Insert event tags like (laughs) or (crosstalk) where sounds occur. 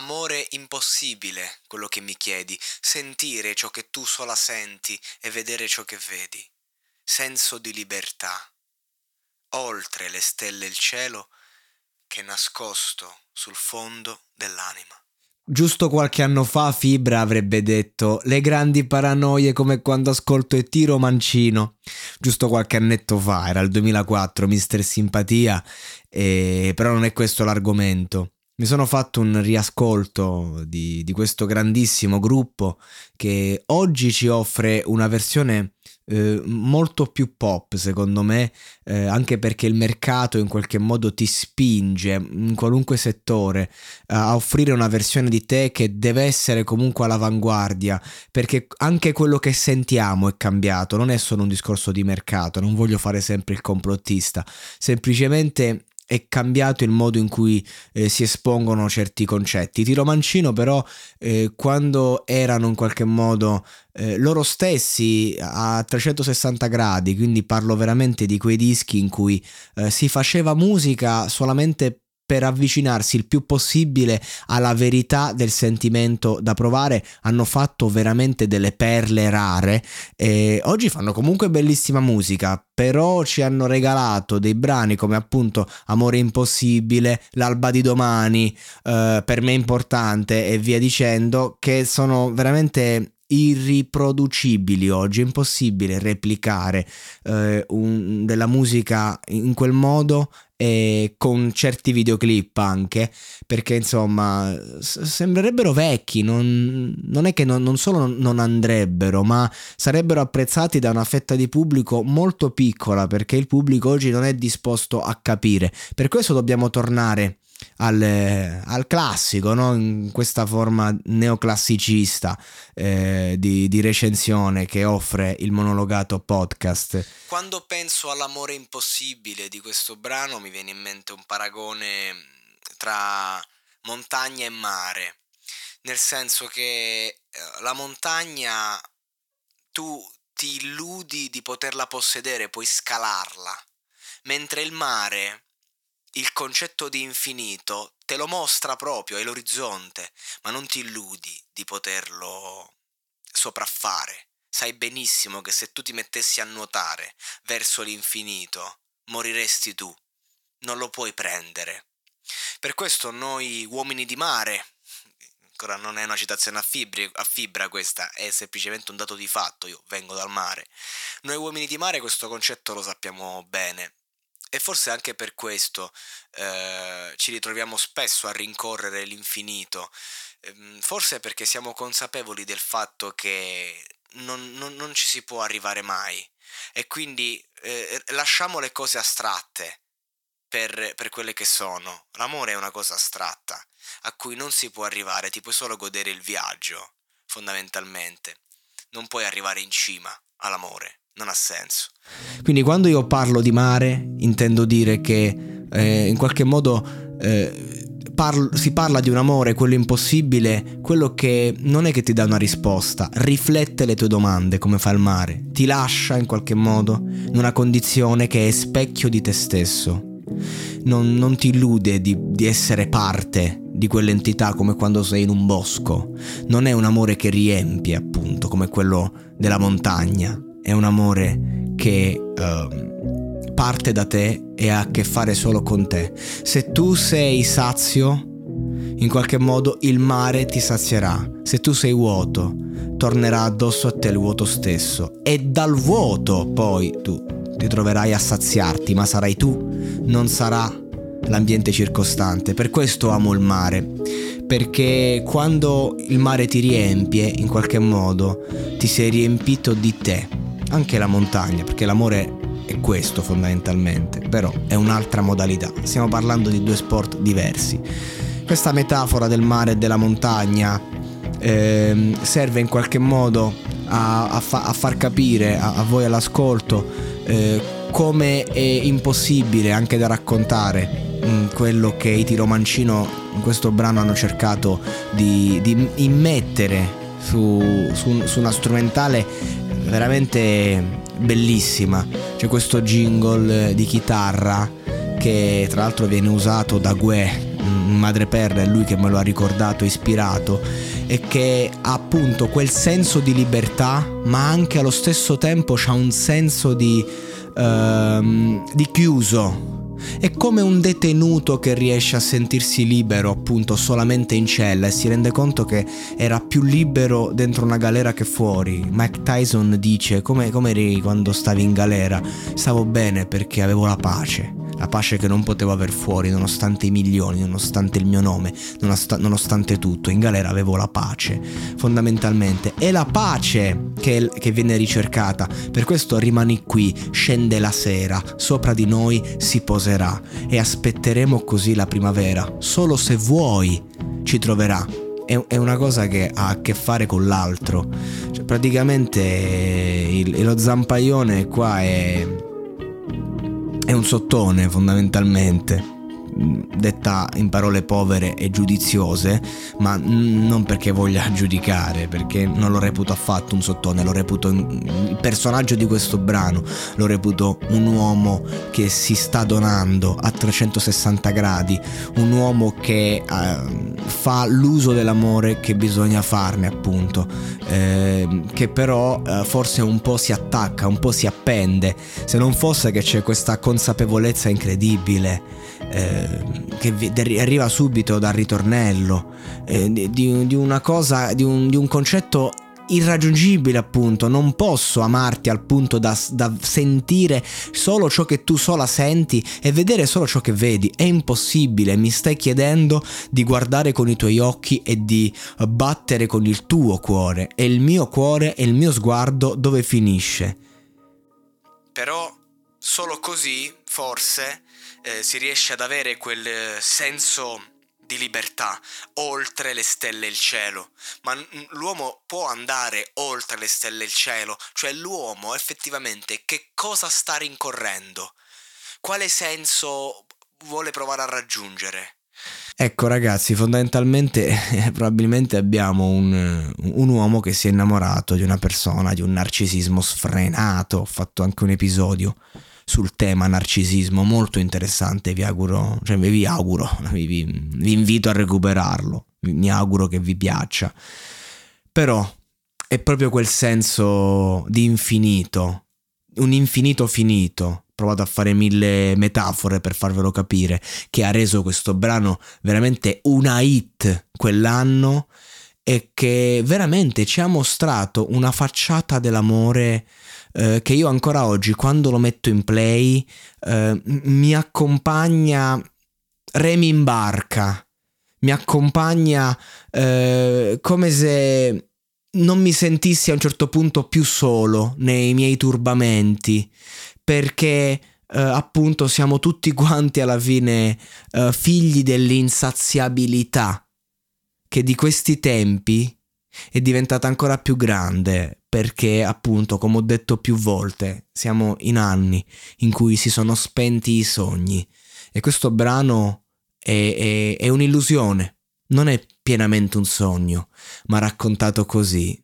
Amore impossibile, quello che mi chiedi, sentire ciò che tu sola senti e vedere ciò che vedi. Senso di libertà. Oltre le stelle il cielo, che è nascosto sul fondo dell'anima. Giusto qualche anno fa Fibra avrebbe detto le grandi paranoie come quando ascolto e tiro Mancino. Giusto qualche annetto fa, era il 2004, Mister Simpatia, e... però non è questo l'argomento mi sono fatto un riascolto di, di, questo grandissimo gruppo che oggi ci offre una versione eh, molto più pop secondo me eh, anche perché il mercato in qualche modo ti spinge in qualunque settore a offrire una versione di te che deve essere comunque all'avanguardia perché anche quello che sentiamo è cambiato non è solo un discorso di mercato non voglio fare sempre il complottista semplicemente è cambiato il modo in cui eh, si espongono certi concetti. Tiro Mancino però eh, quando erano in qualche modo eh, loro stessi a 360 gradi, quindi parlo veramente di quei dischi in cui eh, si faceva musica solamente per avvicinarsi il più possibile alla verità del sentimento da provare. Hanno fatto veramente delle perle rare e oggi fanno comunque bellissima musica però ci hanno regalato dei brani come appunto Amore Impossibile, L'alba di domani, eh, per me importante e via dicendo che sono veramente irriproducibili oggi, è impossibile replicare eh, un, della musica in quel modo e con certi videoclip anche perché insomma sembrerebbero vecchi non, non è che non, non, solo non andrebbero ma sarebbero apprezzati da una fetta di pubblico molto piccola perché il pubblico oggi non è disposto a capire. Per questo dobbiamo tornare al, al classico, no? in questa forma neoclassicista eh, di, di, recensione che offre il monologato podcast. Quando penso all'amore impossibile di questo brano mi viene in mente un paragone tra montagna e mare, nel senso che eh, la montagna tu ti illudi di poterla possedere, puoi scalarla, mentre il mare il concetto di infinito te lo mostra proprio, è l'orizzonte, ma non ti illudi di poterlo sopraffare. Sai benissimo che se tu ti mettessi a nuotare verso l'infinito, moriresti tu. Non lo puoi prendere. Per questo noi uomini di mare, ancora non è una citazione a, fibri, a fibra questa, è semplicemente un dato di fatto, io vengo dal mare. Noi uomini di mare questo concetto lo sappiamo bene e forse anche per questo eh, ci ritroviamo spesso a rincorrere l'infinito, ehm, forse perché siamo consapevoli del fatto che non, non, non ci si può arrivare mai e quindi eh, lasciamo le cose astratte per, per quelle che sono. L'amore è una cosa astratta a cui non si può arrivare, ti puoi solo godere il viaggio, fondamentalmente. Non puoi arrivare in cima all'amore non ha senso. Quindi quando io parlo di mare intendo dire che eh, in qualche modo eh, parlo, si parla di un amore, quello impossibile, quello che non è che ti dà una risposta, riflette le tue domande come fa il mare, ti lascia in qualche modo in una condizione che è specchio di te stesso. Non, non ti illude di, di essere parte di quell'entità come quando sei in un bosco. Non è un amore che riempie, appunto, come quello della montagna è un amore che uh, parte da te e ha a che fare solo con te. Se tu sei sazio, in qualche modo il mare ti sazierà. Se tu sei vuoto, tornerà addosso a te il vuoto stesso. E dal vuoto poi tu ti troverai a saziarti, ma sarai tu, non sarà l'ambiente circostante. Per questo amo il mare, perché quando il mare ti riempie, in qualche modo, ti sei riempito di te anche la montagna, perché l'amore è questo fondamentalmente, però è un'altra modalità. Stiamo parlando di due sport diversi. Questa metafora del mare e della montagna eh, serve in qualche modo a, a, fa, a far capire a, a voi all'ascolto eh, come è impossibile anche da raccontare mm, quello che i Tiromancino in questo brano hanno cercato di, di immettere su, su, su una strumentale veramente bellissima. C'è questo jingle di chitarra che tra l'altro viene usato da Gue madreperla, è lui che me lo ha ricordato, ispirato, e che ha appunto quel senso di libertà, ma anche allo stesso tempo c'ha un senso di, uh, di chiuso, è come un detenuto che riesce a sentirsi libero appunto solamente in cella e si rende conto che era più libero dentro una galera che fuori. Mike Tyson dice come, come eri quando stavi in galera? Stavo bene perché avevo la pace la pace che non potevo aver fuori nonostante i milioni, nonostante il mio nome, nonostante tutto, in galera avevo la pace, fondamentalmente. È la pace che, che viene ricercata, per questo rimani qui, scende la sera, sopra di noi si poserà. E aspetteremo così la primavera, solo se vuoi ci troverà. È, una cosa che ha a che fare con l'altro. Cioè, praticamente il, lo zampaione qua è è un sottone fondamentalmente detta in parole povere e giudiziose, ma non perché voglia giudicare, perché non lo reputo affatto un sottone, lo reputo il personaggio di questo brano, lo reputo un uomo che si sta donando a 360 gradi, un uomo che uh, fa l'uso dell'amore che bisogna farne appunto, eh, che però uh, forse un po' si attacca, un po' si appende, se non fosse che c'è questa consapevolezza incredibile eh, che arriva subito dal ritornello, eh, di, di, una cosa, di un, di un concetto irraggiungibile appunto, non posso amarti al punto da, da, sentire solo ciò che tu sola senti e vedere solo ciò che vedi, è impossibile, mi stai chiedendo di guardare con i tuoi occhi e di battere con il tuo cuore. E il mio cuore e il mio sguardo dove finisce. Però solo così, forse, eh, si riesce ad avere quel eh, senso di libertà oltre le stelle e il cielo, ma l'uomo può andare oltre le stelle e il cielo, cioè l'uomo effettivamente che cosa sta rincorrendo? Quale senso vuole provare a raggiungere? Ecco ragazzi, fondamentalmente eh, probabilmente abbiamo un, un, uomo che si è innamorato di una persona, di un narcisismo sfrenato, ho fatto anche un episodio sul tema narcisismo molto interessante, vi auguro, cioè vi auguro, (laughs) vi, vi, vi invito a recuperarlo, mi auguro che vi piaccia. Però è proprio quel senso di infinito, un infinito finito, provato a fare mille metafore per farvelo capire, che ha reso questo brano veramente una hit quell'anno e che veramente ci ha mostrato una facciata dell'amore eh, che io ancora oggi quando lo metto in play eh, mi accompagna remi in barca, mi accompagna eh, come se non mi sentissi a un certo punto più solo nei miei turbamenti, perché Uh, appunto siamo tutti quanti alla fine uh, figli dell'insaziabilità che di questi tempi è diventata ancora più grande perché appunto, come ho detto più volte, siamo in anni in cui si sono spenti i sogni e questo brano è, è, è un'illusione, non è pienamente un sogno, ma raccontato così